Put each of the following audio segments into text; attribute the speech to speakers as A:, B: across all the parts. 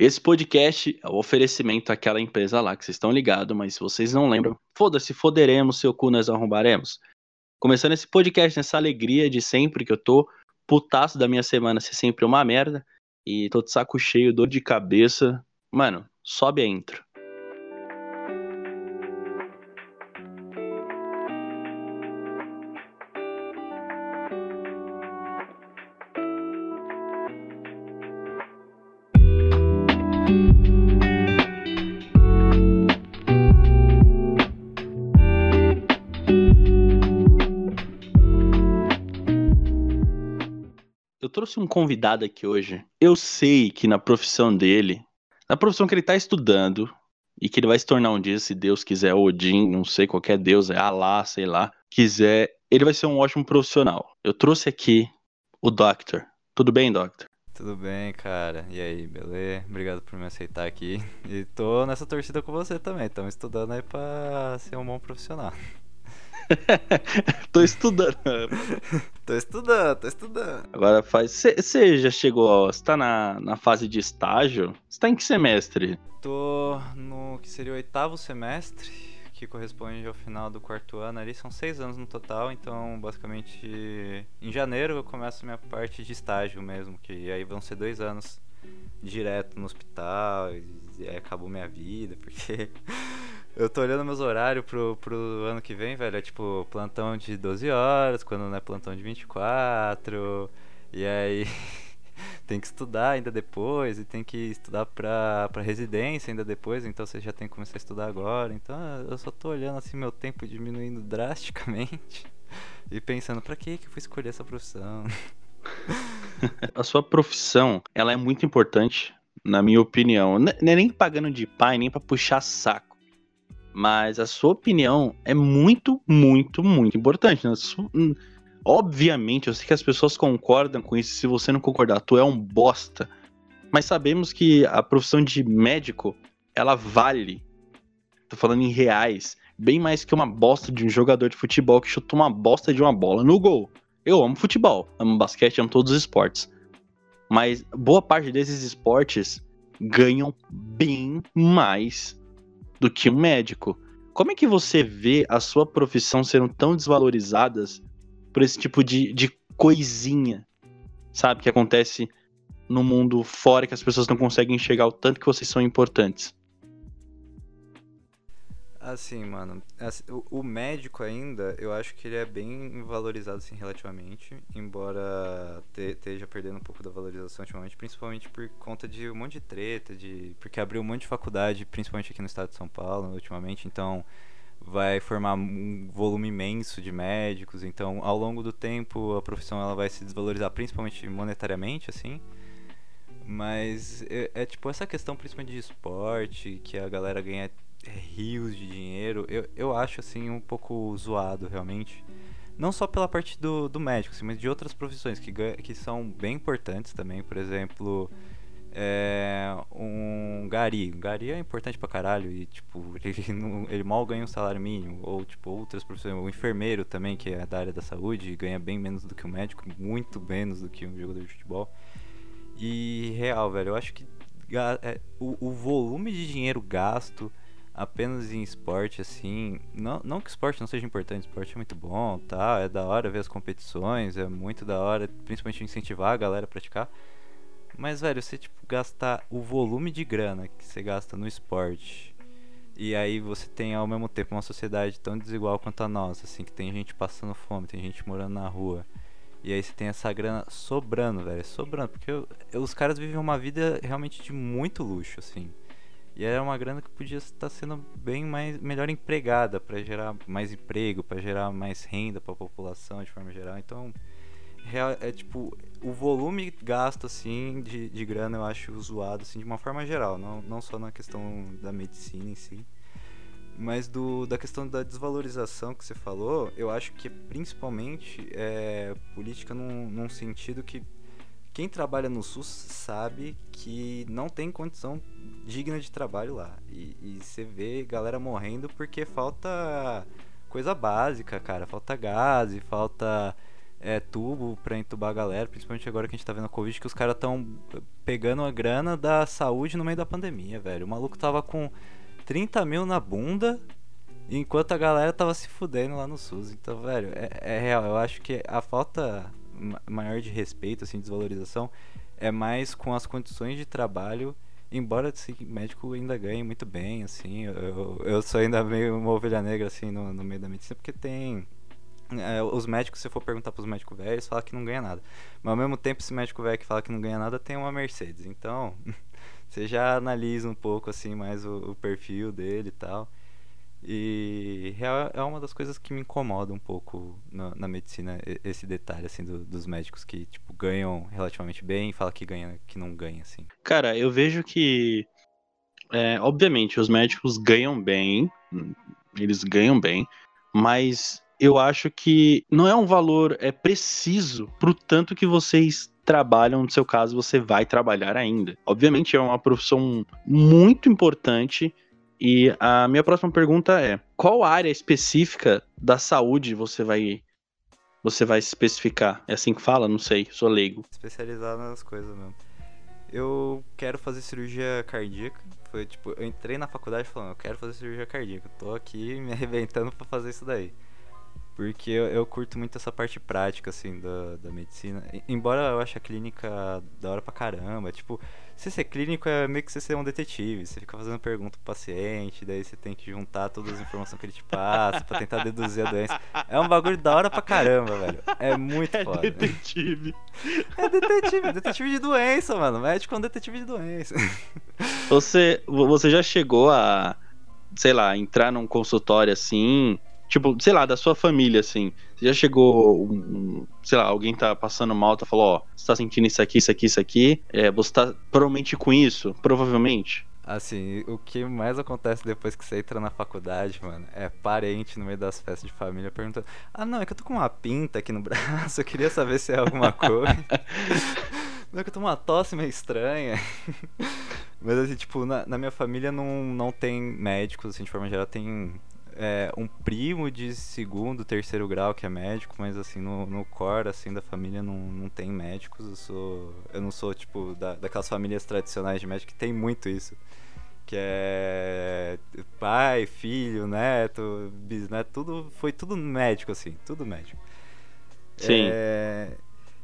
A: Esse podcast é o oferecimento àquela empresa lá que vocês estão ligados, mas se vocês não lembram, foda-se, foderemos, seu cu nós arrombaremos. Começando esse podcast nessa alegria de sempre que eu tô, putaço da minha semana ser sempre uma merda, e tô de saco cheio, dor de cabeça. Mano, sobe a intro. Trouxe um convidado aqui hoje. Eu sei que na profissão dele, na profissão que ele tá estudando, e que ele vai se tornar um dia, se Deus quiser, Odin, não sei, qualquer Deus, é Alá, sei lá, quiser, ele vai ser um ótimo profissional. Eu trouxe aqui o Doctor. Tudo bem, Doctor?
B: Tudo bem, cara. E aí, beleza? Obrigado por me aceitar aqui. E tô nessa torcida com você também. Estamos estudando aí pra ser um bom profissional.
A: tô estudando.
B: tô estudando, tô estudando.
A: Agora faz. Você já chegou. Você tá na, na fase de estágio? Você tá em que semestre?
B: Tô no que seria o oitavo semestre, que corresponde ao final do quarto ano ali. São seis anos no total, então basicamente em janeiro eu começo minha parte de estágio mesmo, que aí vão ser dois anos direto no hospital e aí acabou minha vida, porque eu tô olhando meus horários pro, pro ano que vem, velho. É tipo plantão de 12 horas, quando não é plantão de 24. E aí tem que estudar ainda depois, e tem que estudar pra, pra residência ainda depois, então você já tem que começar a estudar agora. Então eu só tô olhando assim meu tempo diminuindo drasticamente e pensando, pra que que eu fui escolher essa profissão?
A: a sua profissão, ela é muito importante, na minha opinião. Não é nem pagando de pai, nem para puxar saco mas a sua opinião é muito, muito, muito importante. Né? Obviamente, eu sei que as pessoas concordam com isso. Se você não concordar, tu é um bosta. Mas sabemos que a profissão de médico, ela vale. Tô falando em reais. Bem mais que uma bosta de um jogador de futebol que chutou uma bosta de uma bola no gol. Eu amo futebol, amo basquete, amo todos os esportes. Mas boa parte desses esportes ganham bem mais do que um médico. Como é que você vê a sua profissão sendo tão desvalorizadas por esse tipo de, de coisinha, sabe, que acontece no mundo fora que as pessoas não conseguem enxergar o tanto que vocês são importantes?
B: Assim, mano, assim, o, o, médico ainda, eu acho que ele é bem valorizado, assim, relativamente, embora te, esteja perdendo um pouco da valorização ultimamente, principalmente por conta de um monte de treta, de porque abriu um monte de faculdade, principalmente aqui no estado de São Paulo, ultimamente, então vai formar um volume imenso de médicos, então ao longo do tempo a profissão ela vai se desvalorizar, principalmente monetariamente, assim, mas é, é tipo essa questão principalmente de esporte, que a galera ganha rios de dinheiro, eu, eu acho assim um pouco zoado realmente. Não só pela parte do, do médico, assim, mas de outras profissões que, que são bem importantes também. Por exemplo, é, um gari. Um gari é importante pra caralho e, tipo, ele, não, ele mal ganha um salário mínimo. Ou, tipo, outras profissões. O enfermeiro também, que é da área da saúde, ganha bem menos do que um médico, muito menos do que um jogador de futebol. E, real, velho, eu acho que é, o, o volume de dinheiro gasto apenas em esporte, assim. Não, não que esporte não seja importante, esporte é muito bom, tá? É da hora ver as competições, é muito da hora, principalmente incentivar a galera a praticar. Mas, velho, você, tipo, gastar o volume de grana que você gasta no esporte. E aí você tem ao mesmo tempo uma sociedade tão desigual quanto a nossa, assim, que tem gente passando fome, tem gente morando na rua. E aí você tem essa grana sobrando, velho, sobrando, porque eu, eu, os caras vivem uma vida realmente de muito luxo, assim. E era uma grana que podia estar sendo bem mais melhor empregada para gerar mais emprego, para gerar mais renda para a população de forma geral. Então, é tipo o volume gasto assim de, de grana eu acho zoado assim de uma forma geral, não, não só na questão da medicina em si. Mas do, da questão da desvalorização que você falou, eu acho que principalmente é política num, num sentido que quem trabalha no SUS sabe que não tem condição digna de trabalho lá. E, e você vê galera morrendo porque falta coisa básica, cara. Falta gás, falta é, tubo pra entubar a galera, principalmente agora que a gente tá vendo a Covid, que os caras tão pegando a grana da saúde no meio da pandemia, velho. O maluco tava com 30 mil na bunda, enquanto a galera tava se fudendo lá no SUS. Então, velho, é, é real. Eu acho que a falta maior de respeito, assim, desvalorização, é mais com as condições de trabalho embora assim, médico ainda ganhe muito bem, assim, eu, eu sou ainda meio uma ovelha negra, assim, no, no meio da medicina, porque tem é, os médicos, se for perguntar para os médicos velhos, falam que não ganha nada. Mas ao mesmo tempo, esse médico velho que fala que não ganha nada tem uma Mercedes. Então, você já analisa um pouco assim mais o, o perfil dele e tal. E é uma das coisas que me incomoda um pouco na, na medicina, esse detalhe assim do, dos médicos que tipo ganham relativamente bem e fala que ganha que não ganha assim.
A: Cara, eu vejo que é, obviamente os médicos ganham bem, eles ganham bem, mas eu acho que não é um valor é preciso pro tanto que vocês trabalham, no seu caso, você vai trabalhar ainda. Obviamente é uma profissão muito importante. E a minha próxima pergunta é: qual área específica da saúde você vai você vai especificar? É assim que fala? Não sei, sou leigo.
B: Especializar nas coisas mesmo. Eu quero fazer cirurgia cardíaca. Foi tipo, eu entrei na faculdade falando, eu quero fazer cirurgia cardíaca. Tô aqui me arrebentando para fazer isso daí. Porque eu, eu, curto muito essa parte prática, assim, da, da medicina. Embora eu ache a clínica da hora pra caramba. Tipo, se ser clínico é meio que você ser um detetive. Você fica fazendo pergunta pro paciente, daí você tem que juntar todas as informações que ele te passa pra tentar deduzir a doença. É um bagulho da hora pra caramba, velho. É muito é foda.
A: É detetive.
B: É detetive, é detetive de doença, mano. Médico é um detetive de doença.
A: Você, você já chegou a, sei lá, entrar num consultório assim Tipo, sei lá, da sua família, assim. Você já chegou, um, sei lá, alguém tá passando mal, tá falou, ó, você tá sentindo isso aqui, isso aqui, isso aqui. É, você tá provavelmente com isso, provavelmente.
B: Assim, o que mais acontece depois que você entra na faculdade, mano, é parente no meio das festas de família perguntando: Ah, não, é que eu tô com uma pinta aqui no braço, eu queria saber se é alguma coisa. não, é que eu tô com uma tosse meio estranha. Mas assim, tipo, na, na minha família não, não tem médicos, assim, de forma geral, tem é, um primo de segundo, terceiro grau que é médico, mas assim, no, no core assim, da família não, não tem médicos. Eu sou. Eu não sou, tipo, da, daquelas famílias tradicionais de médico que tem muito isso. Que é pai, filho, neto, bisneto, tudo. Foi tudo médico, assim, tudo médico.
A: Sim.
B: É,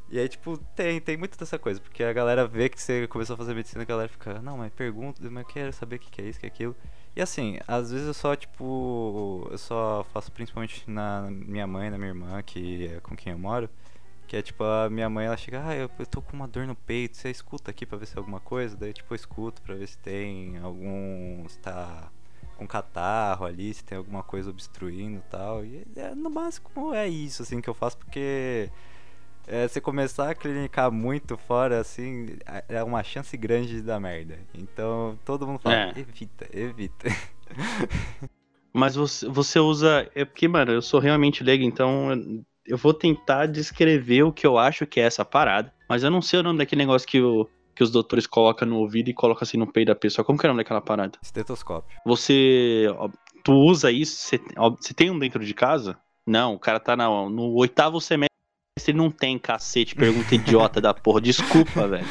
B: e aí, tipo, tem, tem muito dessa coisa, porque a galera vê que você começou a fazer medicina, a galera fica, não, mas pergunta, mas eu quero saber o que, que é isso, o que é aquilo. E assim, às vezes eu só, tipo, eu só faço principalmente na minha mãe, na minha irmã, que é com quem eu moro. Que é tipo, a minha mãe, ela chega, ah, eu, eu tô com uma dor no peito, você escuta aqui pra ver se é alguma coisa? Daí, tipo, eu escuto pra ver se tem algum, se tá com catarro ali, se tem alguma coisa obstruindo e tal. E é, no básico é isso, assim, que eu faço, porque é, você começar a clinicar muito fora, assim, é uma chance grande de dar merda. Então todo mundo fala, é. evita, evita.
A: Mas você, você usa. É porque, mano, eu sou realmente leigo, então eu vou tentar descrever o que eu acho que é essa parada. Mas eu não sei o nome daquele negócio que, o, que os doutores colocam no ouvido e colocam assim no peito da pessoa. Como que é o nome daquela parada?
B: Estetoscópio.
A: Você. Tu usa isso? Você, você tem um dentro de casa? Não, o cara tá na, no oitavo semestre se não tem cacete, pergunta idiota da porra. Desculpa, velho.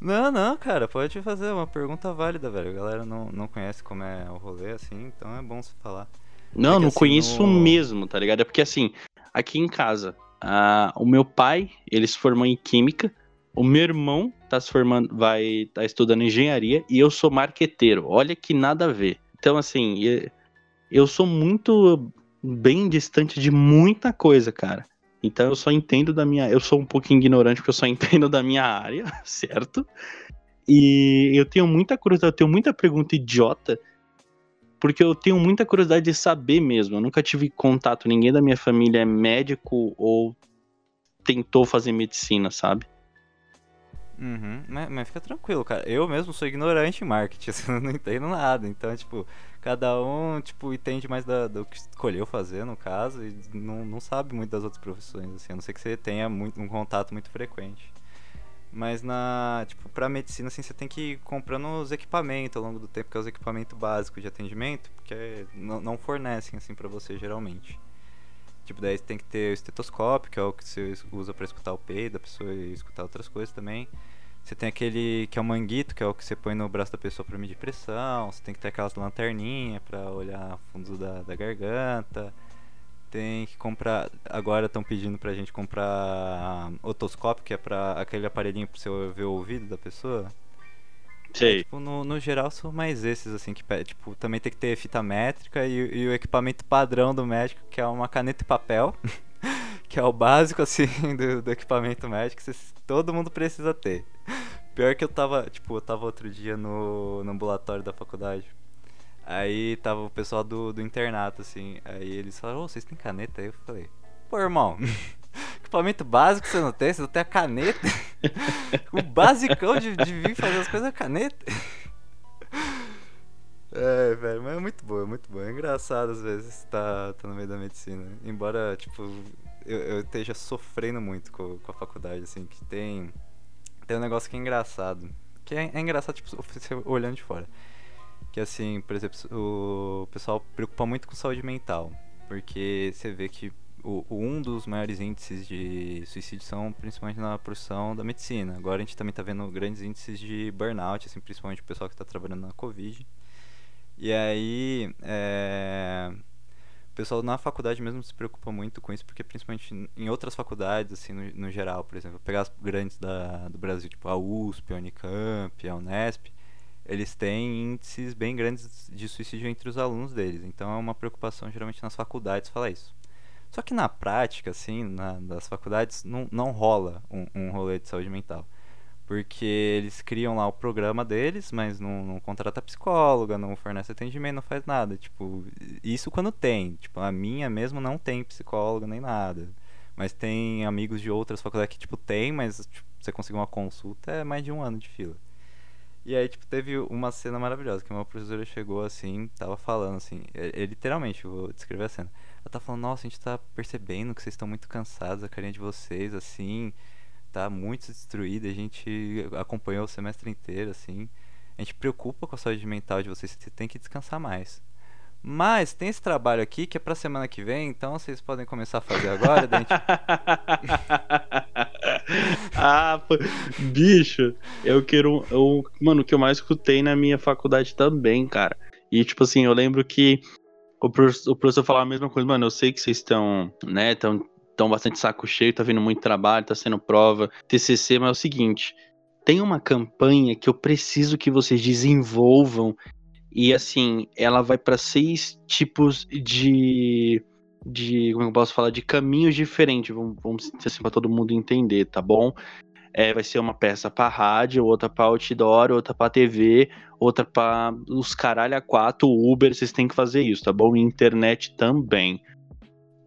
B: Não, não, cara, pode fazer uma pergunta válida, velho. A galera não, não conhece como é o rolê, assim, então é bom você falar.
A: Não, é não assim, conheço no... mesmo, tá ligado? É porque assim, aqui em casa, a, o meu pai, ele se formou em química, o meu irmão tá se formando, vai tá estudando engenharia e eu sou marqueteiro. Olha que nada a ver. Então, assim, eu sou muito bem distante de muita coisa, cara. Então eu só entendo da minha. Eu sou um pouquinho ignorante porque eu só entendo da minha área, certo? E eu tenho muita curiosidade, eu tenho muita pergunta idiota, porque eu tenho muita curiosidade de saber mesmo. Eu nunca tive contato, ninguém da minha família é médico ou tentou fazer medicina, sabe?
B: Uhum, mas, mas, fica tranquilo, cara. Eu mesmo sou ignorante em marketing, assim, eu não entendo nada. Então, tipo, cada um, tipo, entende mais da, do que escolheu fazer, no caso, e não, não sabe muito das outras profissões, assim, a não ser que você tenha muito, um contato muito frequente. Mas na, tipo, pra medicina, assim, você tem que ir comprando os equipamentos ao longo do tempo, que é os equipamentos básicos de atendimento, porque não, não fornecem, assim, para você, geralmente. Tipo, daí tem que ter o estetoscópio, que é o que você usa para escutar o peito da pessoa e escutar outras coisas também. Você tem aquele que é o manguito, que é o que você põe no braço da pessoa para medir pressão. Você tem que ter aquelas lanterninhas para olhar fundo da, da garganta. Tem que comprar. Agora estão pedindo pra gente comprar otoscópio, que é para aquele aparelhinho pra você ver o ouvido da pessoa.
A: Sei.
B: É, tipo, no, no geral são mais esses, assim, que tipo, também tem que ter fita métrica e, e o equipamento padrão do médico, que é uma caneta e papel, que é o básico, assim, do, do equipamento médico, que todo mundo precisa ter. Pior que eu tava, tipo, eu tava outro dia no, no ambulatório da faculdade. Aí tava o pessoal do, do internato, assim. Aí eles falaram, ô, vocês têm caneta? Aí eu falei, pô, irmão, equipamento básico você não tem? Você não tem a caneta? o basicão de, de vir fazer as coisas é a caneta. É, velho, mas é muito bom, é muito bom. É engraçado às vezes tá, tá no meio da medicina. Embora, tipo, eu, eu esteja sofrendo muito com, com a faculdade, assim, que tem. Tem um negócio que é engraçado. Que é, é engraçado, tipo, você olhando de fora. Que assim, por exemplo, o pessoal preocupa muito com saúde mental. Porque você vê que o, um dos maiores índices de suicídio são principalmente na profissão da medicina. Agora a gente também está vendo grandes índices de burnout, assim, principalmente o pessoal que está trabalhando na Covid. E aí, é... pessoal na faculdade mesmo se preocupa muito com isso, porque principalmente em outras faculdades, assim, no, no geral, por exemplo, pegar as grandes da, do Brasil, tipo a USP, a Unicamp, a Unesp, eles têm índices bem grandes de suicídio entre os alunos deles. Então é uma preocupação geralmente nas faculdades falar isso. Só que na prática, assim, na, das faculdades, não, não rola um, um rolê de saúde mental. Porque eles criam lá o programa deles, mas não, não contrata psicóloga, não fornece atendimento, não faz nada. Tipo, isso quando tem. Tipo, a minha mesmo não tem psicóloga nem nada. Mas tem amigos de outras faculdades que, tipo, tem, mas tipo, você conseguir uma consulta é mais de um ano de fila. E aí, tipo, teve uma cena maravilhosa, que uma professora chegou assim, tava falando assim, é, é, literalmente, vou descrever a cena. Ela tá falando, nossa, a gente tá percebendo que vocês estão muito cansados, a carinha de vocês, assim, tá muito destruída, a gente acompanhou o semestre inteiro, assim. A gente preocupa com a saúde mental de vocês, você tem que descansar mais. Mas tem esse trabalho aqui que é pra semana que vem, então vocês podem começar a fazer agora, gente...
A: ah, bicho, eu quero. Eu, mano, o que eu mais escutei na minha faculdade também, cara. E, tipo assim, eu lembro que o professor, o professor falava a mesma coisa, mano, eu sei que vocês estão, né, estão tão bastante saco cheio, tá vindo muito trabalho, tá sendo prova, TCC, mas é o seguinte, tem uma campanha que eu preciso que vocês desenvolvam e assim, ela vai para seis tipos de de como eu posso falar de caminhos diferentes, vamos, vamos dizer assim para todo mundo entender, tá bom? É, vai ser uma peça para rádio, outra para outdoor, outra para TV, outra para os caralho a quatro, Uber, vocês têm que fazer isso, tá bom? E internet também.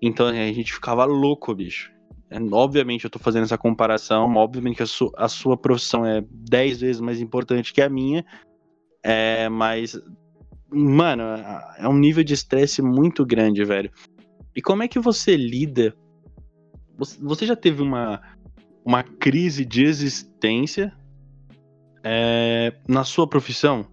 A: Então a gente ficava louco, bicho. É, obviamente eu tô fazendo essa comparação, obviamente que a, su a sua profissão é 10 vezes mais importante que a minha, é, mas, mano, é um nível de estresse muito grande, velho. E como é que você lida? Você, você já teve uma, uma crise de existência é, na sua profissão,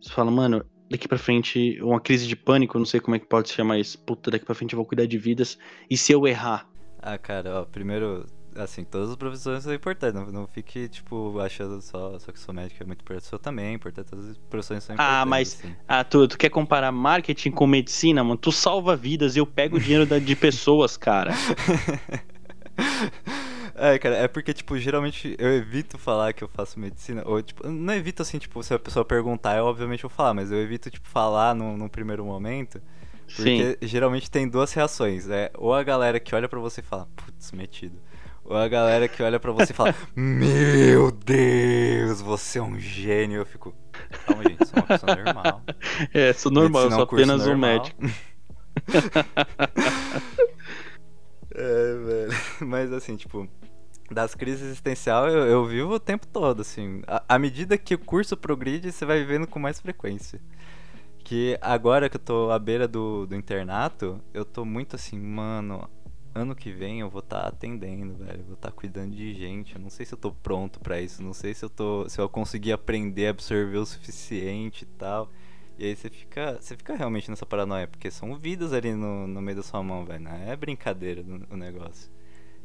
A: você fala, mano, daqui pra frente, uma crise de pânico, não sei como é que pode se chamar isso. Puta, daqui pra frente eu vou cuidar de vidas. E se eu errar?
B: Ah, cara, ó, primeiro, assim, todas as profissões são importantes. Não, não fique, tipo, achando só, só que sou médico é muito importante. Sou também é importante, todas as profissões são importantes.
A: Ah, mas. Assim. Ah, tu, tu quer comparar marketing com medicina, mano? Tu salva vidas, eu pego o dinheiro da, de pessoas, cara.
B: É, cara, é porque, tipo, geralmente eu evito falar que eu faço medicina. Ou, tipo, não evito assim, tipo, se a pessoa perguntar, eu obviamente vou falar, mas eu evito, tipo, falar no, no primeiro momento. Porque Sim. geralmente tem duas reações. É, ou a galera que olha para você e fala, putz, metido. Ou a galera que olha para você e fala, meu Deus, você é um gênio. Eu fico, calma, gente, sou uma pessoa normal.
A: É, sou normal, eu sou é apenas normal. um médico.
B: é, velho. Mas assim, tipo, das crises existencial eu, eu, vivo o tempo todo, assim. À medida que o curso progride, você vai vivendo com mais frequência. Que agora que eu tô à beira do, do internato, eu tô muito assim, mano, ano que vem eu vou estar tá atendendo, velho. Vou estar tá cuidando de gente. Eu não sei se eu tô pronto para isso. Não sei se eu tô. Se eu conseguir aprender absorver o suficiente e tal. E aí você fica, você fica realmente nessa paranoia, porque são vidas ali no, no meio da sua mão, velho. Não é brincadeira o negócio.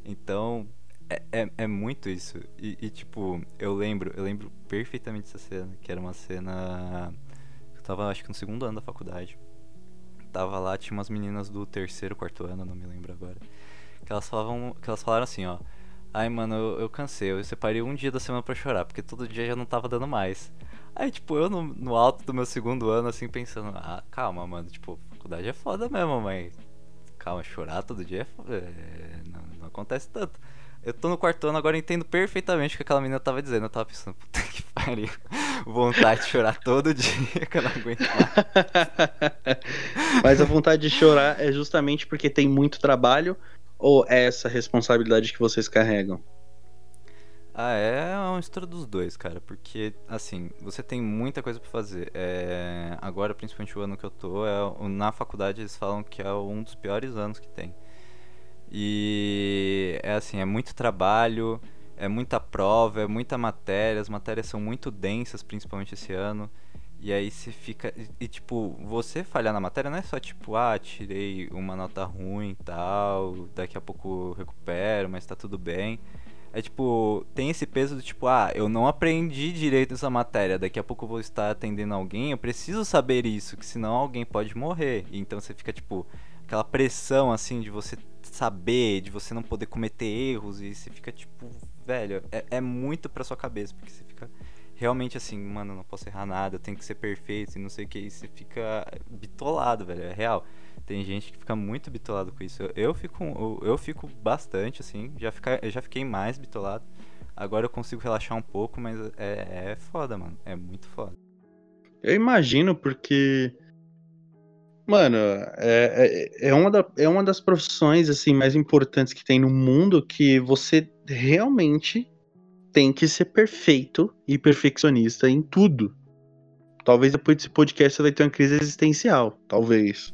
B: Então, é, é, é muito isso. E, e, tipo, eu lembro, eu lembro perfeitamente dessa cena, que era uma cena. Eu tava acho que no segundo ano da faculdade. Tava lá, tinha umas meninas do terceiro, quarto ano, não me lembro agora. Que elas falavam. Que elas falaram assim, ó. Ai, mano, eu, eu cansei, eu separei um dia da semana pra chorar, porque todo dia já não tava dando mais. Aí, tipo, eu no, no alto do meu segundo ano, assim, pensando, ah, calma, mano, tipo, faculdade é foda mesmo, mas. Calma, chorar todo dia é, é não, não acontece tanto. Eu tô no quarto ano, agora entendo perfeitamente o que aquela menina tava dizendo. Eu tava pensando, puta que pariu. Vontade de chorar todo dia, que eu não aguento mais.
A: Mas a vontade de chorar é justamente porque tem muito trabalho ou é essa responsabilidade que vocês carregam?
B: Ah, é uma mistura dos dois, cara. Porque, assim, você tem muita coisa pra fazer. É... Agora, principalmente o ano que eu tô, é... na faculdade eles falam que é um dos piores anos que tem. E é assim, é muito trabalho, é muita prova, é muita matéria, as matérias são muito densas, principalmente esse ano. E aí você fica. E, tipo, você falhar na matéria não é só tipo, ah, tirei uma nota ruim e tal, daqui a pouco recupero, mas tá tudo bem. É tipo, tem esse peso do tipo, ah, eu não aprendi direito essa matéria, daqui a pouco eu vou estar atendendo alguém, eu preciso saber isso, que senão alguém pode morrer. E então você fica tipo, aquela pressão assim de você saber, de você não poder cometer erros e você fica tipo, velho, é, é muito pra sua cabeça, porque você fica realmente assim, mano, não posso errar nada, eu tenho que ser perfeito e não sei o que, e você fica bitolado, velho, é real. Tem gente que fica muito bitolado com isso. Eu, eu fico eu, eu, fico bastante assim, já fica, já fiquei mais bitolado. Agora eu consigo relaxar um pouco, mas é, é foda, mano. É muito foda.
A: Eu imagino porque Mano, é, é, é, uma da, é uma das profissões assim mais importantes que tem no mundo que você realmente tem que ser perfeito e perfeccionista em tudo. Talvez depois desse podcast você vai ter uma crise existencial, talvez.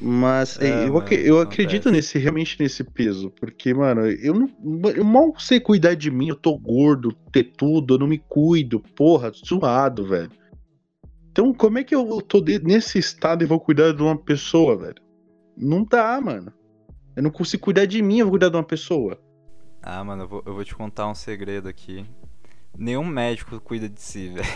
A: Mas é, eu, mano, eu acredito nesse, realmente nesse peso. Porque, mano, eu, não, eu mal sei cuidar de mim, eu tô gordo, ter tudo, eu não me cuido. Porra, zoado, velho. Então, como é que eu tô nesse estado e vou cuidar de uma pessoa, velho? Não dá, mano. Eu não consigo cuidar de mim, eu vou cuidar de uma pessoa.
B: Ah, mano, eu vou, eu vou te contar um segredo aqui. Nenhum médico cuida de si, velho.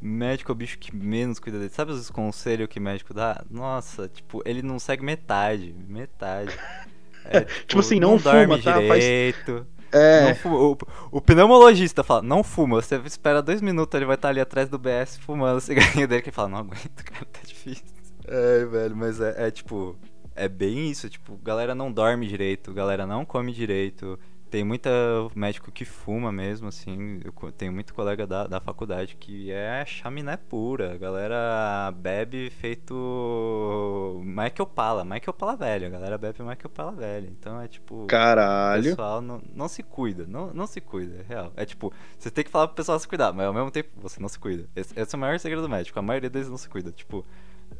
B: médico é o bicho que menos cuida dele. Sabe os conselhos que médico dá? Nossa, tipo, ele não segue metade. Metade.
A: É, tipo, tipo, assim, não, não fuma, tá?
B: Direito. Faz... É. O, o, pneumologista fala, não fuma. Você espera dois minutos, ele vai estar ali atrás do BS fumando o cigarrinho dele, que fala, não aguento, cara, tá difícil. É, velho, mas é, é tipo, é bem isso, tipo, galera não dorme direito, galera não come direito, tem muita médico que fuma mesmo, assim. Eu tenho muito colega da, da faculdade que é chaminé pura. A galera bebe feito Michael Pala, Michael Pala velho. A galera bebe Michael Pala velho. Então é tipo.
A: Caralho.
B: O pessoal não, não se cuida. Não, não se cuida, é real. É tipo, você tem que falar pro pessoal se cuidar, mas ao mesmo tempo você não se cuida. Esse, esse é o maior segredo do médico. A maioria deles não se cuida. Tipo,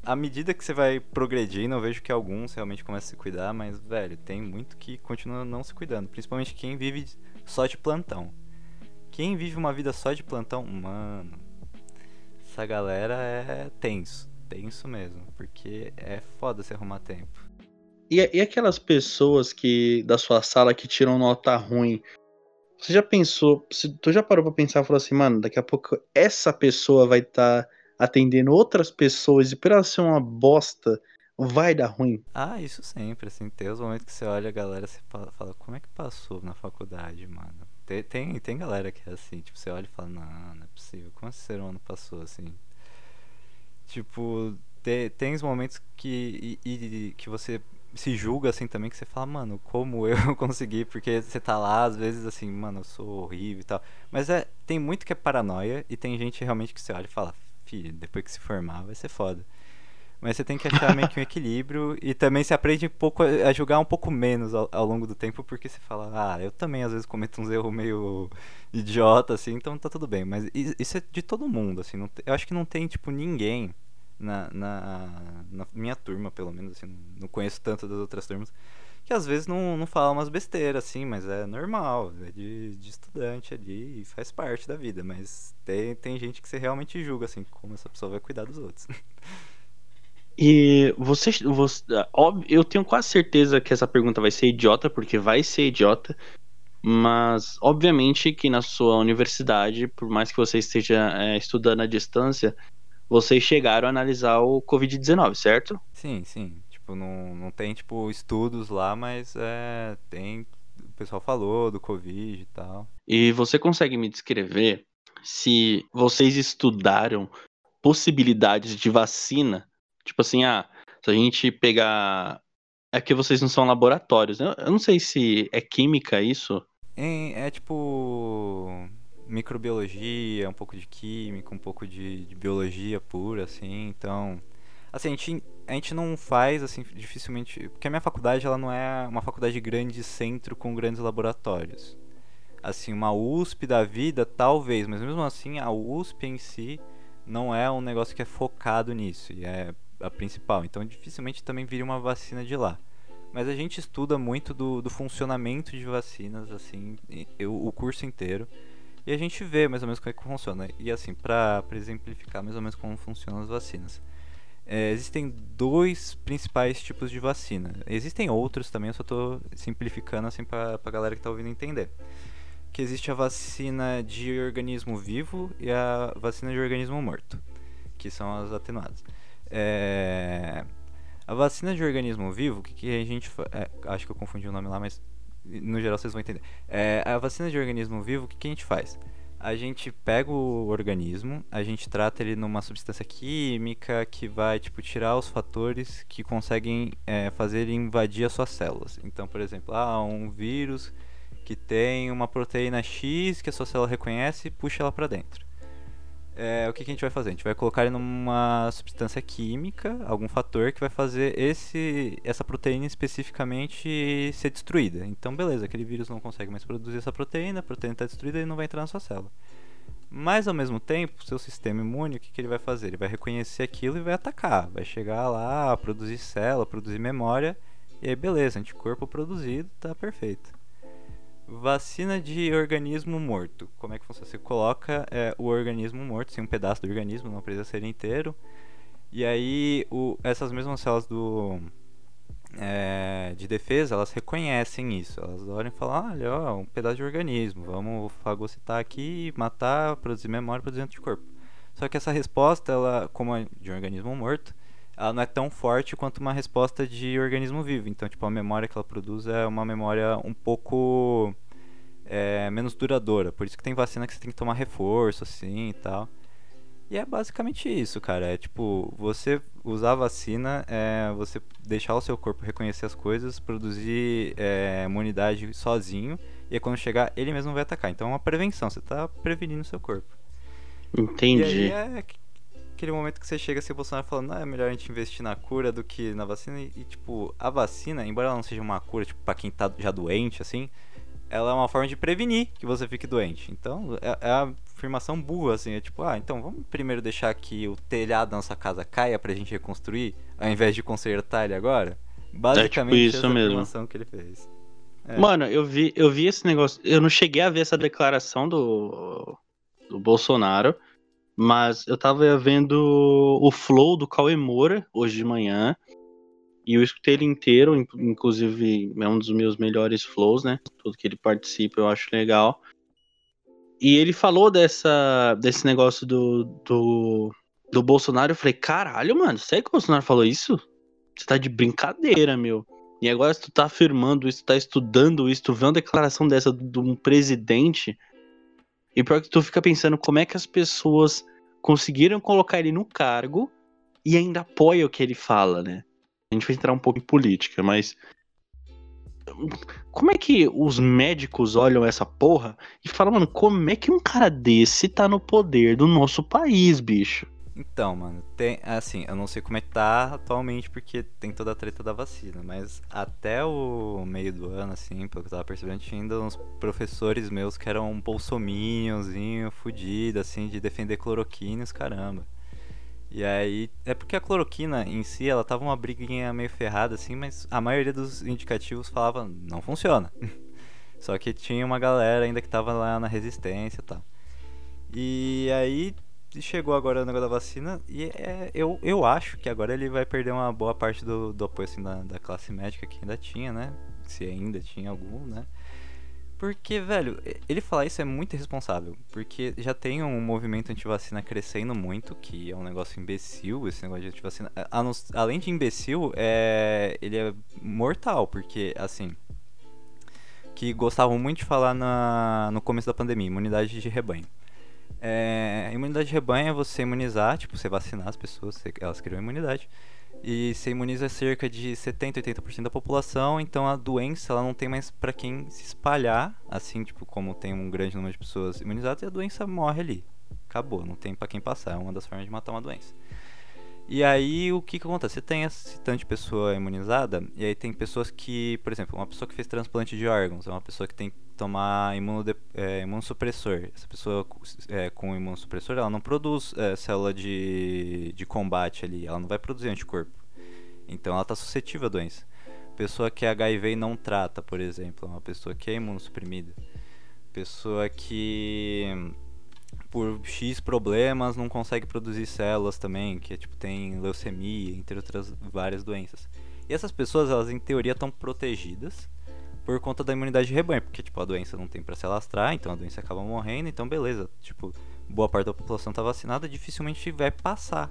B: à medida que você vai progredindo, eu vejo que alguns realmente começam a se cuidar, mas, velho, tem muito que continua não se cuidando. Principalmente quem vive só de plantão. Quem vive uma vida só de plantão, mano, essa galera é tenso. Tenso mesmo. Porque é foda se arrumar tempo.
A: E, e aquelas pessoas que da sua sala que tiram nota ruim? Você já pensou, tu já parou pra pensar e falou assim, mano, daqui a pouco essa pessoa vai estar. Tá atendendo outras pessoas e por ela ser uma bosta, vai dar ruim.
B: Ah, isso sempre, assim, tem os momentos que você olha a galera e fala, como é que passou na faculdade, mano? Tem, tem, tem galera que é assim, tipo, você olha e fala, não, não é possível, como esse ser humano passou assim? Tipo, tem, tem os momentos que, e, e, que você se julga assim também, que você fala, mano, como eu consegui, porque você tá lá, às vezes assim, mano, eu sou horrível e tal. Mas é, tem muito que é paranoia e tem gente realmente que você olha e fala, depois que se formar vai ser foda. Mas você tem que achar meio que um equilíbrio e também se aprende um pouco a jogar um pouco menos ao, ao, longo do tempo, porque você fala, ah, eu também às vezes cometo uns erros meio idiota, assim, então tá tudo bem. Mas isso é de todo mundo, assim, não, eu acho que não tem, tipo, ninguém na, na, na, minha turma, pelo menos, assim, não conheço tanto das outras turmas, que às vezes não, não fala umas besteiras, assim, mas é normal, é de, de estudante ali e faz parte da vida. Mas tem, tem gente que você realmente julga, assim, como essa pessoa vai cuidar dos outros.
A: E você, você eu tenho quase certeza que essa pergunta vai ser idiota, porque vai ser idiota, mas obviamente que na sua universidade, por mais que você esteja é, estudando à distância, vocês chegaram a analisar o Covid-19, certo?
B: Sim, sim. Tipo, não, não tem, tipo, estudos lá, mas é, tem. O pessoal falou do Covid e tal.
A: E você consegue me descrever se vocês estudaram possibilidades de vacina? Tipo assim, ah, se a gente pegar. É que vocês não são laboratórios. Eu, eu não sei se é química isso.
B: É, é tipo microbiologia, um pouco de química, um pouco de, de biologia pura, assim. Então, assim, a gente, a gente não faz, assim, dificilmente... Porque a minha faculdade, ela não é uma faculdade de grande centro com grandes laboratórios. Assim, uma USP da vida, talvez, mas mesmo assim, a USP em si não é um negócio que é focado nisso, e é a principal. Então, dificilmente também viria uma vacina de lá. Mas a gente estuda muito do, do funcionamento de vacinas, assim, eu, o curso inteiro. E a gente vê mais ou menos como é que funciona. E assim, para exemplificar mais ou menos como funcionam as vacinas. É, existem dois principais tipos de vacina. Existem outros também, eu só estou simplificando assim para a galera que está ouvindo entender. Que existe a vacina de organismo vivo e a vacina de organismo morto, que são as atenuadas. É... A vacina de organismo vivo, o que, que a gente. É, acho que eu confundi o nome lá, mas no geral vocês vão entender. É, a vacina de organismo vivo, o que, que a gente faz? A gente pega o organismo, a gente trata ele numa substância química que vai tipo tirar os fatores que conseguem é, fazer ele invadir as suas células. Então, por exemplo, ah, um vírus que tem uma proteína X que a sua célula reconhece e puxa ela para dentro é, o que, que, a gente vai fazer? A gente vai colocar ele numa substância química, algum fator que vai fazer esse, essa proteína especificamente ser destruída. Então, beleza, aquele vírus não consegue mais produzir essa proteína, a proteína está destruída e não vai entrar na sua célula. Mas, ao mesmo tempo, seu sistema imune, o que, que ele vai fazer? Ele vai reconhecer aquilo e vai atacar. Vai chegar lá, produzir célula, produzir memória, e aí, beleza, anticorpo produzido, tá perfeito. Vacina de organismo morto. Como é que funciona? Você coloca é, o organismo morto, assim, um pedaço do organismo, não precisa ser inteiro. E aí o, essas mesmas células do, é, de defesa, elas reconhecem isso. Elas olham e falam, olha, ó, um pedaço de organismo, vamos fagocitar aqui, matar, produzir memória, produzir anticorpo. Só que essa resposta, ela, como é de um organismo morto, ela não é tão forte quanto uma resposta de organismo vivo. Então, tipo, a memória que ela produz é uma memória um pouco é, menos duradoura. Por isso que tem vacina que você tem que tomar reforço, assim e tal. E é basicamente isso, cara. É tipo, você usar a vacina, é você deixar o seu corpo reconhecer as coisas, produzir é, imunidade sozinho, e quando chegar, ele mesmo vai atacar. Então é uma prevenção, você tá prevenindo o seu corpo.
A: Entendi.
B: E aí é aquele momento que você chega assim, o Bolsonaro falando, não, é melhor a gente investir na cura do que na vacina. E, e, tipo, a vacina, embora ela não seja uma cura, tipo, pra quem tá já doente, assim, ela é uma forma de prevenir que você fique doente. Então, é, é a afirmação burra, assim, é tipo, ah, então vamos primeiro deixar que o telhado da nossa casa caia pra gente reconstruir, ao invés de consertar ele agora? Basicamente,
A: é tipo isso
B: essa
A: mesmo.
B: afirmação que ele fez.
A: É. Mano, eu vi, eu vi esse negócio. Eu não cheguei a ver essa declaração do, do Bolsonaro. Mas eu tava vendo o flow do Cauê Moura hoje de manhã. E eu escutei ele inteiro, inclusive é um dos meus melhores flows, né? Tudo que ele participa eu acho legal. E ele falou dessa, desse negócio do, do, do Bolsonaro. Eu falei, caralho, mano, sério que o Bolsonaro falou isso? Você tá de brincadeira, meu. E agora, se tu tá afirmando isso, tá estudando isso, tu vê uma declaração dessa de um presidente e pior que tu fica pensando como é que as pessoas conseguiram colocar ele no cargo e ainda apoia o que ele fala, né? A gente vai entrar um pouco em política, mas como é que os médicos olham essa porra e falam, mano, como é que um cara desse tá no poder do nosso país, bicho?
B: Então, mano, tem. Assim, eu não sei como é que tá atualmente, porque tem toda a treta da vacina, mas até o meio do ano, assim, pelo que eu tava percebendo, tinha ainda uns professores meus que eram bolsominions, fudido, assim, de defender cloroquina caramba. E aí, é porque a cloroquina em si, ela tava uma briguinha meio ferrada assim, mas a maioria dos indicativos falava não funciona. Só que tinha uma galera ainda que tava lá na resistência e tal. E aí chegou agora o negócio da vacina e é, eu, eu acho que agora ele vai perder uma boa parte do, do apoio assim, da, da classe médica que ainda tinha, né? Se ainda tinha algum, né? Porque, velho, ele falar isso é muito irresponsável. Porque já tem um movimento anti-vacina crescendo muito, que é um negócio imbecil, esse negócio de anti-vacina. Além de imbecil, é... ele é mortal, porque, assim. Que gostavam muito de falar na... no começo da pandemia, imunidade de rebanho. É... Imunidade de rebanho é você imunizar, tipo, você vacinar as pessoas, elas criam imunidade e se imuniza cerca de 70, 80% da população, então a doença ela não tem mais para quem se espalhar, assim, tipo, como tem um grande número de pessoas imunizadas, e a doença morre ali. Acabou, não tem para quem passar, é uma das formas de matar uma doença. E aí o que, que acontece? Você tem esse tanto de pessoa imunizada, e aí tem pessoas que, por exemplo, uma pessoa que fez transplante de órgãos, é uma pessoa que tem que tomar imunode, é, imunossupressor. Essa pessoa é, com imunossupressor, ela não produz é, célula de, de combate ali, ela não vai produzir anticorpo. Então ela está suscetível à doença. Pessoa que é HIV e não trata, por exemplo, é uma pessoa que é imunossuprimida. Pessoa que por X problemas não consegue produzir células também, que é, tipo tem leucemia, entre outras várias doenças. E essas pessoas, elas em teoria estão protegidas por conta da imunidade de rebanho, porque tipo a doença não tem para se alastrar, então a doença acaba morrendo, então beleza, tipo, boa parte da população tá vacinada, dificilmente vai passar.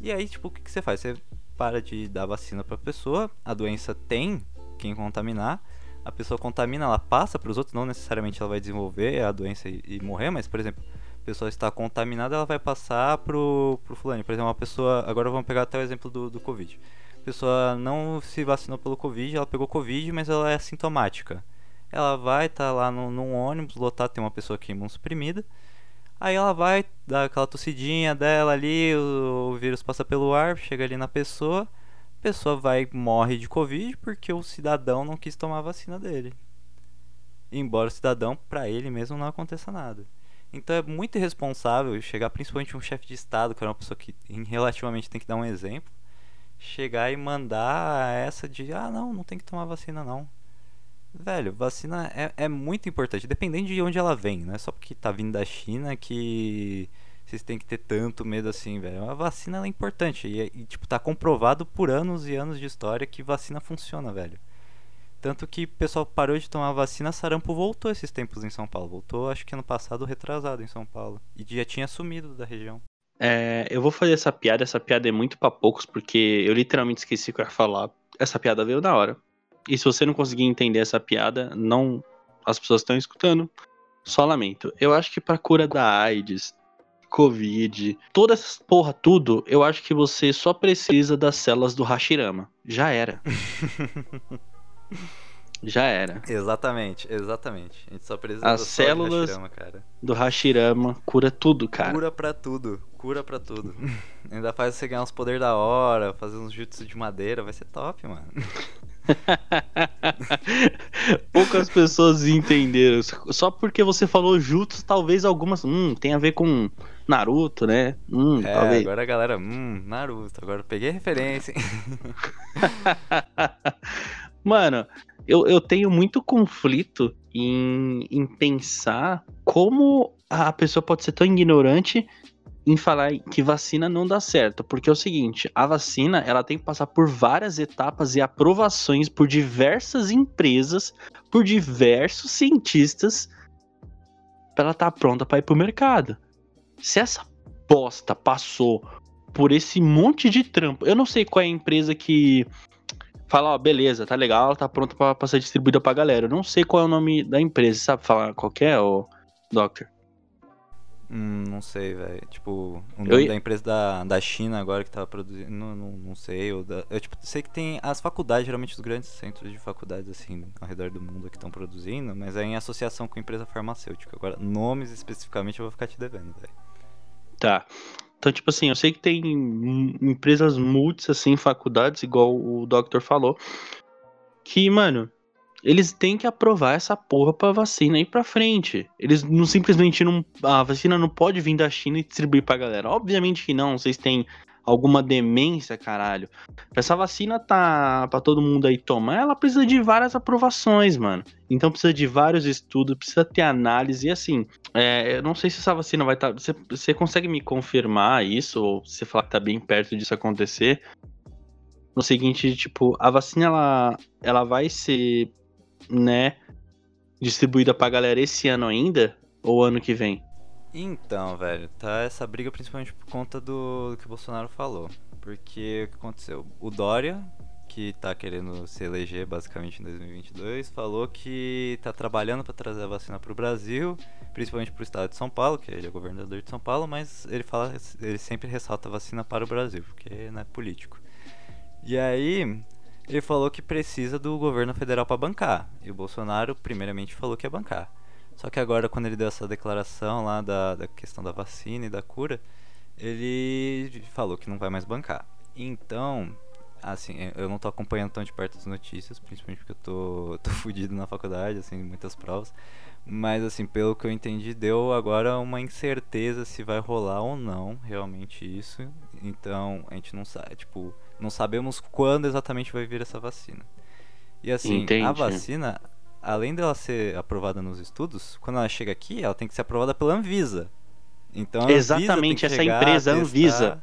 B: E aí, tipo, o que, que você faz? Você para de dar vacina para pessoa, a doença tem quem contaminar, a pessoa contamina, ela passa para os outros, não necessariamente ela vai desenvolver a doença e, e, morrer, mas, por exemplo, a pessoa está contaminada, ela vai passar pro, pro fulano. Por exemplo, uma pessoa, agora vamos pegar até o exemplo do, do Covid. A pessoa não se vacinou pelo Covid, ela pegou Covid, mas ela é assintomática. Ela vai estar tá lá no, num ônibus lotado, tem uma pessoa que é imunossuprimida. Aí ela vai dar aquela tossidinha dela ali, o, o vírus passa pelo ar, chega ali na pessoa pessoa vai morre de Covid porque o cidadão não quis tomar a vacina dele. Embora o cidadão, para ele mesmo, não aconteça nada. Então é muito irresponsável chegar, principalmente um chefe de Estado, que é uma pessoa que relativamente tem que dar um exemplo, chegar e mandar essa de: ah, não, não tem que tomar vacina não. Velho, vacina é, é muito importante, dependendo de onde ela vem, não é só porque tá vindo da China que vocês têm que ter tanto medo assim, velho. A vacina é importante e, e, tipo, tá comprovado por anos e anos de história que vacina funciona, velho. Tanto que o pessoal parou de tomar vacina, sarampo voltou esses tempos em São Paulo. Voltou, acho que ano passado, retrasado em São Paulo. E já tinha sumido da região.
A: É, eu vou fazer essa piada, essa piada é muito pra poucos, porque eu literalmente esqueci o que eu ia falar. Essa piada veio da hora. E se você não conseguir entender essa piada, não. As pessoas estão escutando. Só lamento. Eu acho que pra cura da AIDS, Covid, toda essa porra, tudo, eu acho que você só precisa das células do Hashirama. Já era. Já era.
B: Exatamente, exatamente. A gente só precisa
A: As células Hashirama, cara. do Hashirama cura tudo, cara.
B: Cura pra tudo, cura pra tudo. Ainda faz você ganhar uns poderes da hora, fazer uns jutsu de madeira, vai ser top, mano.
A: Poucas pessoas entenderam. Só porque você falou jutsu, talvez algumas. Hum, tem a ver com Naruto, né? Hum,
B: é,
A: talvez.
B: agora a galera. Hum, Naruto. Agora eu peguei referência.
A: Mano, eu, eu tenho muito conflito em, em pensar como a pessoa pode ser tão ignorante em falar que vacina não dá certo, porque é o seguinte, a vacina ela tem que passar por várias etapas e aprovações por diversas empresas, por diversos cientistas, para ela estar tá pronta para ir pro mercado. Se essa bosta passou por esse monte de trampo, eu não sei qual é a empresa que fala, ó, beleza, tá legal, ela tá pronta para ser distribuída pra galera. Eu não sei qual é o nome da empresa, sabe falar qual é, ô Doctor?
B: Hum, não sei, velho. Tipo, o nome eu... da empresa da, da China agora que tava produzindo, não, não, não sei. Ou da, eu tipo, sei que tem as faculdades, geralmente os grandes centros de faculdades, assim, ao redor do mundo que estão produzindo, mas é em associação com empresa farmacêutica. Agora, nomes especificamente eu vou ficar te devendo, velho.
A: Tá. Então, tipo assim, eu sei que tem empresas multis, assim, faculdades, igual o Doctor falou, que, mano, eles têm que aprovar essa porra pra vacina ir pra frente. Eles não simplesmente não. A vacina não pode vir da China e distribuir pra galera. Obviamente que não. Vocês têm alguma demência, caralho. Essa vacina tá pra todo mundo aí tomar, ela precisa de várias aprovações, mano. Então precisa de vários estudos, precisa ter análise. E assim, é, eu não sei se essa vacina vai estar. Tá, você, você consegue me confirmar isso? Ou você falar que tá bem perto disso acontecer? No seguinte, tipo, a vacina ela, ela vai ser, né, distribuída pra galera esse ano ainda? Ou ano que vem?
B: Então, velho, tá essa briga principalmente por conta do, do que o Bolsonaro falou. Porque o que aconteceu? O Dória, que tá querendo se eleger basicamente em 2022, falou que tá trabalhando para trazer a vacina pro Brasil, principalmente pro estado de São Paulo, que ele é governador de São Paulo, mas ele fala, ele sempre ressalta a vacina para o Brasil, porque não é político. E aí, ele falou que precisa do governo federal para bancar. E o Bolsonaro primeiramente falou que ia bancar. Só que agora, quando ele deu essa declaração lá da, da questão da vacina e da cura, ele falou que não vai mais bancar. Então, assim, eu não tô acompanhando tão de perto as notícias, principalmente porque eu tô, tô fudido na faculdade, assim, muitas provas. Mas, assim, pelo que eu entendi, deu agora uma incerteza se vai rolar ou não realmente isso. Então, a gente não sabe, tipo, não sabemos quando exatamente vai vir essa vacina. E, assim, Entendi. a vacina, além dela ser aprovada nos estudos, quando ela chega aqui, ela tem que ser aprovada pela Anvisa.
A: Então, Exatamente, essa empresa, testar... Anvisa.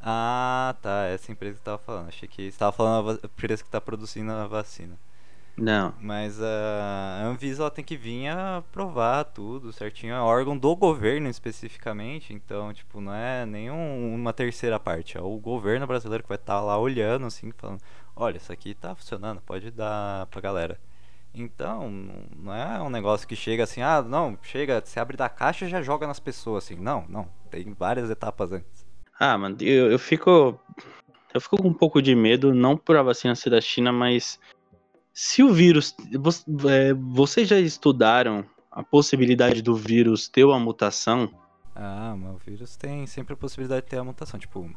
B: Ah, tá, essa empresa que estava falando. Achei que estava falando a empresa que está produzindo a vacina.
A: Não.
B: Mas a Anvisa ela tem que vir aprovar tudo certinho. É órgão do governo especificamente. Então, tipo, não é nenhuma uma terceira parte. É o governo brasileiro que vai estar tá lá olhando, assim, falando: olha, isso aqui está funcionando, pode dar pra galera. Então, não é um negócio que chega assim, ah, não, chega, você abre da caixa e já joga nas pessoas, assim. Não, não. Tem várias etapas antes.
A: Ah, mano, eu, eu fico. Eu fico com um pouco de medo, não por a vacina ser da China, mas se o vírus. É, vocês já estudaram a possibilidade do vírus ter uma mutação?
B: Ah, mas o vírus tem sempre a possibilidade de ter a mutação. Tipo,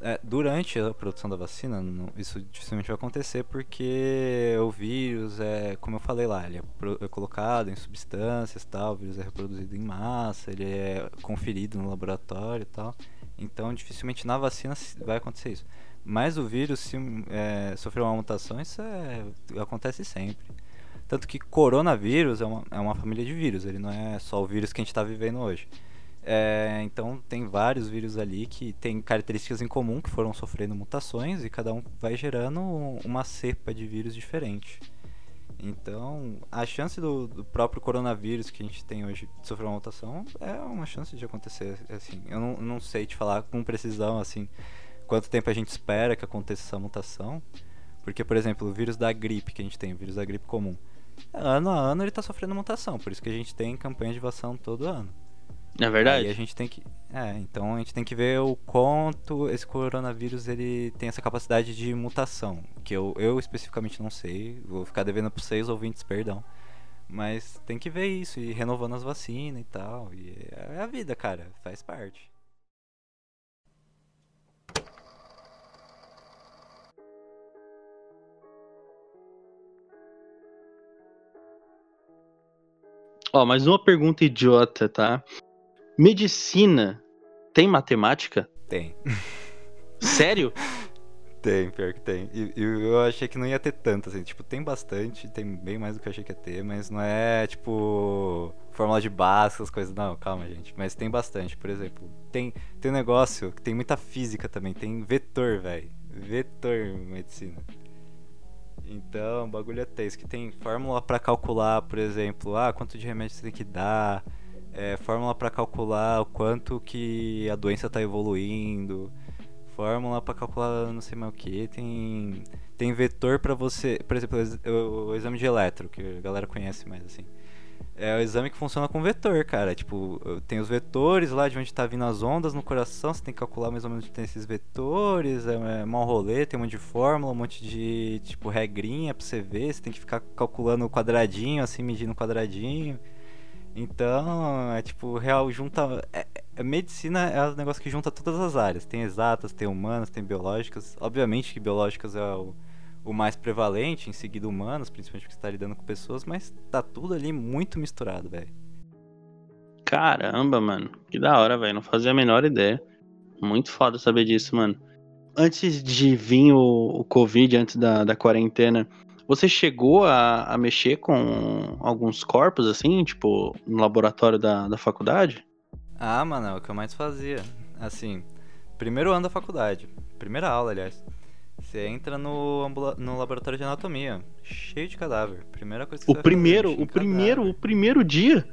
B: é, durante a produção da vacina, não, isso dificilmente vai acontecer porque o vírus é, como eu falei lá, ele é, pro, é, colocado em substâncias tal, o vírus é reproduzido em massa, ele é conferido no laboratório e tal. Então, dificilmente na vacina vai acontecer isso. Mas o vírus, se é, sofrer uma mutação, isso é, acontece sempre. Tanto que coronavírus é uma, é uma família de vírus, ele não é só o vírus que a gente está vivendo hoje. É, então tem vários vírus ali que têm características em comum que foram sofrendo mutações e cada um vai gerando uma cepa de vírus diferente. Então, a chance do, do, próprio coronavírus que a gente tem hoje de sofrer uma mutação é uma chance de acontecer. Assim, eu não, não sei te falar com precisão assim quanto tempo a gente espera que aconteça essa mutação. Porque, por exemplo, o vírus da gripe que a gente tem, o vírus da gripe comum, ano a ano ele está sofrendo mutação. Por isso que a gente tem campanha de vacinação todo ano.
A: É verdade.
B: E a gente tem que. É, então a gente tem que ver o quanto esse coronavírus ele tem essa capacidade de mutação. Que eu, eu especificamente não sei. Vou ficar devendo para vocês ouvintes, perdão. Mas tem que ver isso, e renovando as vacinas e tal. E é a vida, cara, faz parte.
A: Ó, mais uma pergunta idiota, tá? Medicina tem matemática?
B: Tem.
A: Sério?
B: Tem, pior que tem. E eu achei que não ia ter tanto, assim. Tipo, tem bastante, tem bem mais do que eu achei que ia ter, mas não é, tipo, fórmula de Bhaskara, essas coisas. Não, calma, gente. Mas tem bastante. Por exemplo, tem, tem um negócio que tem muita física também. Tem vetor, velho. Vetor medicina. Então, o bagulho é tenso. Que tem fórmula para calcular, por exemplo, ah, quanto de remédio você tem que dar é, fórmula para calcular o quanto que a doença está evoluindo, fórmula para calcular não sei mais o que, tem tem vetor para você, por exemplo, o, exame de eletro, que a galera conhece mais assim. É o exame que funciona com vetor, cara. Tipo, tem os vetores lá de onde tá vindo as ondas no coração, você tem que calcular mais ou menos onde tem esses vetores, é, é um rolê, tem um monte de fórmula, um monte de, tipo, regrinha pra você ver, você tem que ficar calculando o quadradinho, assim, medindo o quadradinho. Então, é tipo, real, junta. É, é, medicina é um negócio que junta todas as áreas. Tem exatas, tem humanas, tem biológicas. Obviamente que biológicas é o, o mais prevalente, em seguida humanos, principalmente porque você tá lidando com pessoas, mas tá tudo ali muito misturado, velho.
A: Caramba, mano. Que da hora, velho. Não fazia a menor ideia. Muito foda saber disso, mano. Antes de vir o, o Covid, antes da, da quarentena, você chegou a, a mexer com alguns corpos, assim, tipo, no laboratório da, da faculdade?
B: Ah, mano, é o que eu mais fazia. Assim, primeiro ano da faculdade. Primeira aula, aliás. Você entra no, no laboratório de anatomia, cheio de cadáver. Primeira coisa que
A: o
B: você
A: primeiro,
B: fazer,
A: o primeiro, o primeiro dia.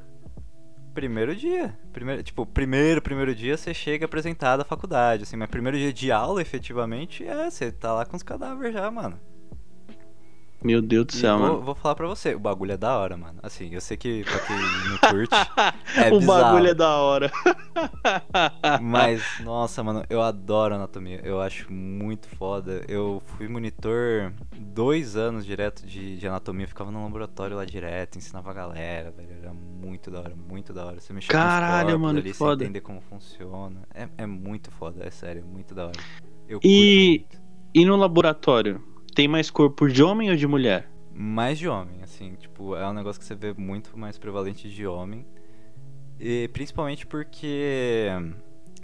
B: Primeiro dia. Primeiro, tipo, primeiro, primeiro dia você chega apresentado à faculdade, assim, mas primeiro dia de aula, efetivamente, é, você tá lá com os cadáveres já, mano.
A: Meu Deus do céu,
B: vou,
A: mano.
B: Vou falar pra você, o bagulho é da hora, mano. Assim, eu sei que pra quem não curte. é
A: o
B: bizarro,
A: bagulho é da hora.
B: Mas, nossa, mano, eu adoro anatomia. Eu acho muito foda. Eu fui monitor dois anos direto de, de anatomia. Eu ficava no laboratório lá direto, ensinava a galera, velho. Era muito da hora, muito da hora. Você mexia
A: Caralho,
B: com os
A: mano,
B: ali,
A: que foda.
B: Entender como funciona. É, é muito foda, é sério, muito da hora. Eu
A: E-. E no laboratório, tem mais corpo de homem ou de mulher?
B: Mais de homem, assim, tipo, é um negócio que você vê muito mais prevalente de homem. E principalmente porque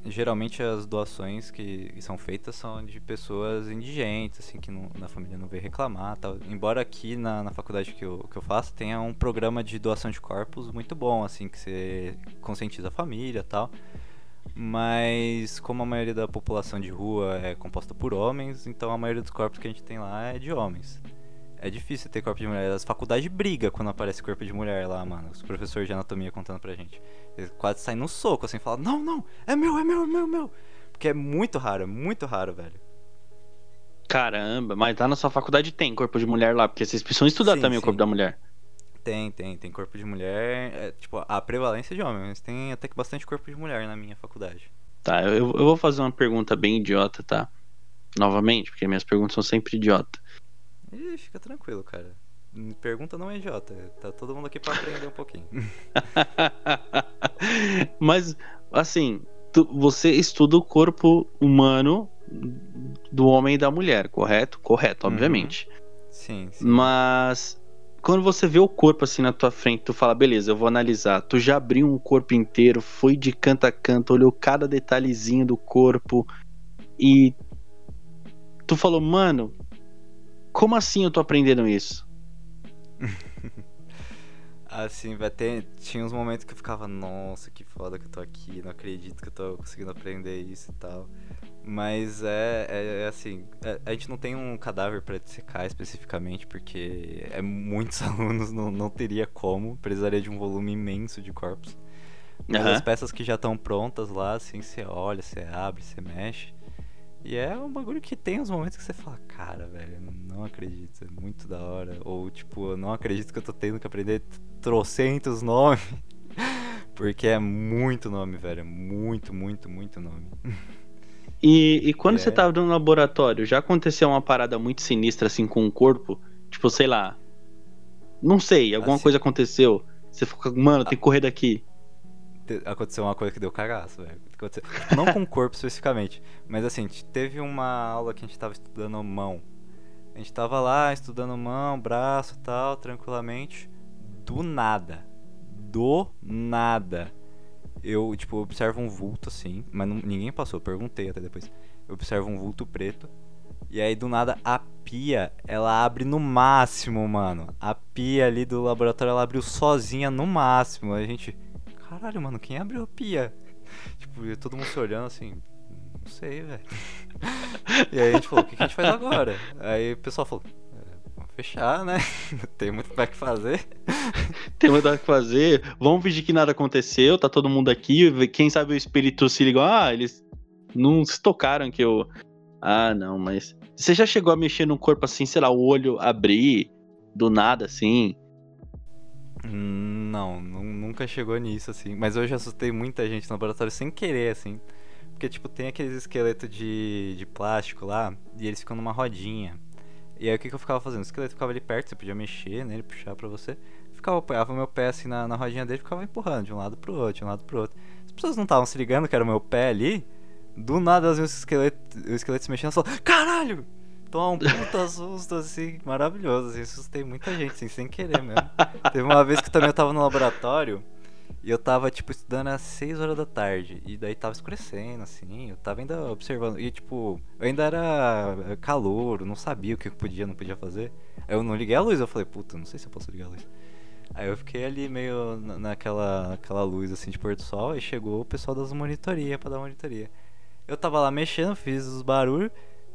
B: geralmente as doações que são feitas são de pessoas indigentes, assim, que não, na família não vê reclamar tal. Embora aqui na, na faculdade que eu, que eu faço tenha um programa de doação de corpos muito bom, assim, que você conscientiza a família tal. Mas como a maioria da população de rua é composta por homens, então a maioria dos corpos que a gente tem lá é de homens. É difícil ter corpo de mulher. As faculdades brigam quando aparece corpo de mulher lá, mano. Os professores de anatomia contando pra gente. Eles quase saem no soco, assim, falam, não, não, é meu, é meu, é meu, é meu. Porque é muito raro, é muito raro, velho.
A: Caramba, mas lá na sua faculdade tem corpo de mulher lá, porque vocês precisam estudar
B: Sim,
A: também o
B: sim.
A: corpo da mulher.
B: Tem, tem, tem corpo de mulher. É, tipo, a prevalência é de homem, mas tem até que bastante corpo de mulher na minha faculdade.
A: Tá, eu, eu vou fazer uma pergunta bem idiota, tá? Novamente, porque minhas perguntas são sempre idiota.
B: E fica tranquilo, cara. Pergunta não é idiota. Tá todo mundo aqui pra aprender um pouquinho.
A: Mas, assim, tu- você estuda o corpo humano do homem e da mulher, correto? Correto,
B: Uhum.
A: obviamente.
B: Sim, sim.
A: Mas quando você vê o corpo assim na tua frente, tu fala, beleza, eu vou analisar. Tu já abriu um corpo inteiro, foi de canto a canto, olhou cada detalhezinho do corpo e tu falou, mano, como assim eu tô aprendendo isso?
B: Assim, vai ter. Tinha uns momentos que eu ficava, nossa, que foda que eu tô aqui, não acredito que eu tô conseguindo aprender isso e tal. Mas é, é, é assim, é- a gente não tem um cadáver pra dissecar especificamente, porque é muitos alunos, não, não teria como, precisaria de um volume imenso de corpos. Mas
A: Aham.
B: as peças que já estão prontas lá, assim, você olha, você abre, você mexe. E é um bagulho que tem uns momentos que você fala, cara, velho, eu não acredito, é muito da hora. Ou tipo, eu não acredito que eu tô tendo que aprender trocentos nomes. Porque é muito nome, velho. é Muito, muito, muito nome.
A: E, e quando
B: É.
A: você tava no laboratório, já aconteceu uma parada muito sinistra assim com o corpo? Tipo, sei lá. Não sei, alguma
B: Assim-
A: coisa aconteceu. Você ficou, mano, tem que correr daqui.
B: Te- Aconteceu uma coisa que deu cagaço, velho. Não com o corpo especificamente, mas assim, teve uma aula que a gente tava estudando mão. A gente tava lá estudando mão, braço e tal, tranquilamente. Do nada. Do nada. Eu, tipo, observo um vulto assim, mas não- ninguém passou, eu perguntei até depois. Eu observo um vulto preto. E aí, do nada, a pia, ela abre no máximo, mano. A pia ali do laboratório, ela abriu sozinha no máximo. A gente, caralho, mano, quem abriu a pia? Tipo, todo mundo se olhando assim, não sei, velho. E aí a gente falou, o que, que a gente faz agora? Aí o pessoal falou, "É, vamos fechar, né? Não tem muito pra que fazer.
A: Tem muito o que fazer. Vamos fingir que nada aconteceu, tá todo mundo aqui. Quem sabe o espírito se ligou. Ah, eles não se tocaram que eu. Ah, não, mas. Você já chegou a mexer no corpo assim, sei lá, o olho abrir do nada assim?
B: Não, nu- nunca chegou nisso, assim. Mas eu já assustei muita gente no laboratório sem querer, assim. Porque, tipo, tem aqueles esqueletos de, de plástico lá, e eles ficam numa rodinha. E aí o que, que eu ficava fazendo? O esqueleto ficava ali perto, você podia mexer nele, puxar pra você. Ficava, apoiava meu pé assim na, na rodinha dele ficava empurrando de um lado pro outro, de um lado pro outro. As pessoas não estavam se ligando que era o meu pé ali. Do nada elas viam o esqueleto, o esqueleto se mexendo e falavam, caralho! tomar um puta susto, assim, maravilhoso, assim, assustei muita gente, assim, sem querer mesmo. Teve uma vez que também eu tava no laboratório e eu tava, tipo, estudando às 6 horas da tarde. E daí tava escurecendo, assim. Eu tava ainda observando. E, tipo, eu ainda era calor, não sabia o que podia não podia fazer. Aí eu não liguei a luz. Eu falei, puta, não sei se eu posso ligar a luz. Aí eu fiquei ali meio naquela, naquela luz, assim, de pôr do sol. E chegou o pessoal das monitorias pra dar monitoria. Eu tava lá mexendo, fiz os barulhos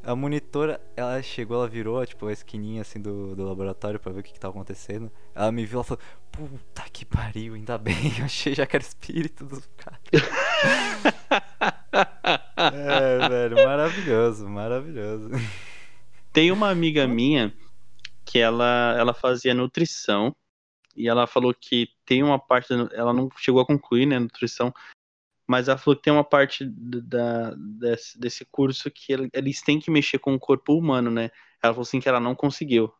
B: a monitora, ela chegou, ela virou, tipo, a esquininha assim do, do laboratório pra ver o que, que tava acontecendo. Ela me viu, ela falou, puta que pariu, ainda bem, eu achei já que era espírito dos caras. é, velho, maravilhoso, maravilhoso.
A: Tem uma amiga minha que ela, ela fazia nutrição e ela falou que tem uma parte, ela não chegou a concluir, né, nutrição, mas falou que tem uma parte da, desse, desse curso que eles têm que mexer com o corpo humano, né? Ela falou assim que ela não conseguiu.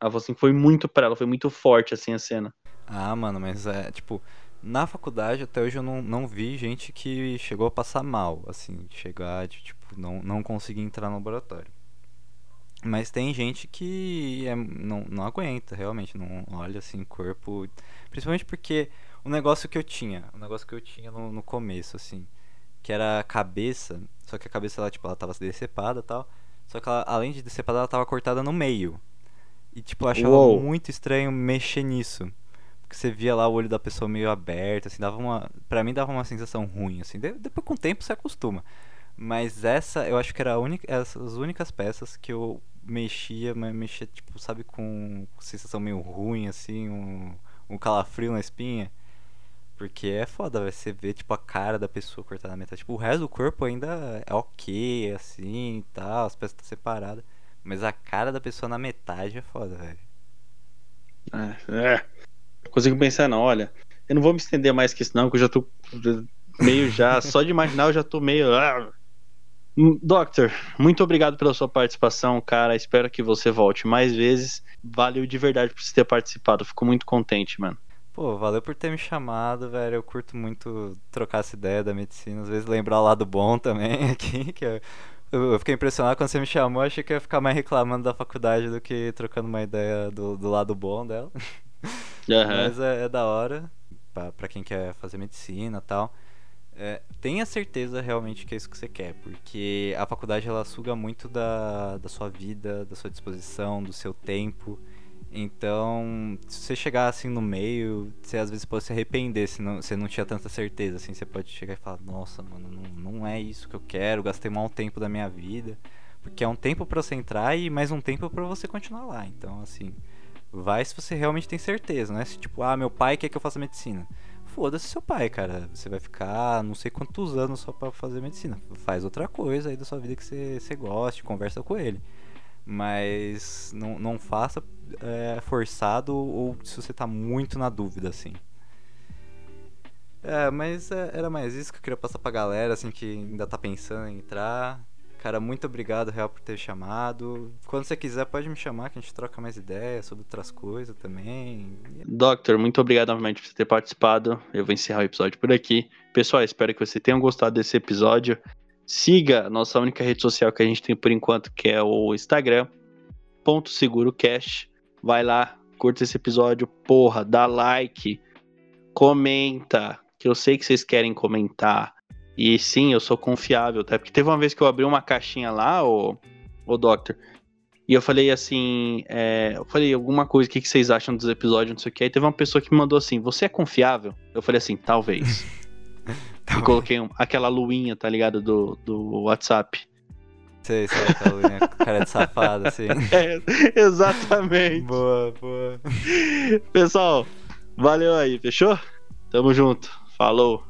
A: Ela falou assim que foi muito pra ela, foi muito forte assim a cena.
B: Ah, mano, mas é, tipo, na faculdade até hoje eu não, não vi gente que chegou a passar mal, assim, chegar de, tipo, não, não conseguir entrar no laboratório. Mas tem gente que é, não, não aguenta, realmente, não olha assim, corpo. Principalmente porque um negócio que eu tinha, um negócio que eu tinha no, no começo, assim, que era a cabeça, só que a cabeça ela, tipo, ela tava decepada e tal, só que ela, além de decepada, ela tava cortada no meio. E, tipo, eu achava Uou. muito estranho mexer nisso. Porque você via lá o olho da pessoa meio aberto, assim, dava uma. Pra mim dava uma sensação ruim, assim. depois com o tempo você acostuma. Mas essa, eu acho que era a única, as únicas peças que eu mexia, mas mexia, tipo, sabe, com sensação meio ruim, assim, um, um calafrio na espinha. Porque é foda, você ver, tipo, a cara da pessoa cortada na metade. Tipo, o resto do corpo ainda é ok, assim, e tal, as peças estão separadas. Mas a cara da pessoa na metade é foda, velho.
A: É, é. Consigo pensar, não, olha, eu não vou me estender mais que isso não, porque eu já tô meio já, só de imaginar eu já tô meio... Ah. Doctor, muito obrigado pela sua participação, cara. Espero que você volte mais vezes. Valeu de verdade por você ter participado. Fico muito contente, mano.
B: Pô, valeu por ter me chamado, velho. Eu curto muito trocar essa ideia da medicina. Às vezes lembrar o lado bom também aqui, que eu, eu fiquei impressionado quando você me chamou. Achei que ia ficar mais reclamando da faculdade do que trocando uma ideia do, do lado bom dela. Uhum. Mas é, é, da hora pra, pra quem quer fazer medicina tal. É, tenha certeza realmente que é isso que você quer, porque a faculdade ela suga muito da, da sua vida, da sua disposição, do seu tempo. Então, se você chegar assim no meio, você às vezes pode se arrepender se não, você não tinha tanta certeza. Assim, você pode chegar e falar: Nossa, mano, não, não é isso que eu quero, gastei mal tempo da minha vida. Porque é um tempo para você entrar e mais um tempo para você continuar lá. Então, assim, vai se você realmente tem certeza, né? Se tipo, ah, meu pai quer que eu faça medicina. Foda-se seu pai, cara. Você vai ficar não sei quantos anos só para fazer medicina. Faz outra coisa aí da sua vida que você, você goste, conversa com ele. Mas não, não faça é, forçado ou se você tá muito na dúvida, assim. É, mas é, era mais isso que eu queria passar pra galera, assim, que ainda tá pensando em entrar. Cara, muito obrigado, Real, por ter chamado. Quando você quiser, pode me chamar que a gente troca mais ideias sobre outras coisas também.
A: Doctor, muito obrigado novamente por ter participado. Eu vou encerrar o episódio por aqui. Pessoal, espero que você tenham gostado desse episódio. Siga nossa única rede social que a gente tem por enquanto, que é o Instagram, ponto seguro cash. Vai lá, curta esse episódio, porra, dá like, comenta, que eu sei que vocês querem comentar. E sim, eu sou confiável, tá? Porque teve uma vez que eu abri uma caixinha lá, o, o Doctor, e eu falei assim, é, eu falei alguma coisa, o que, que vocês acham dos episódios, não sei o que. Aí teve uma pessoa que me mandou assim, você é confiável? Eu falei assim, talvez. E coloquei um, aquela luinha, tá ligado? Do, do WhatsApp.
B: Sei, sei, aquela luinha com cara de safado, assim.
A: É, exatamente.
B: Boa, boa.
A: Pessoal, valeu aí, fechou? Tamo junto. Falou.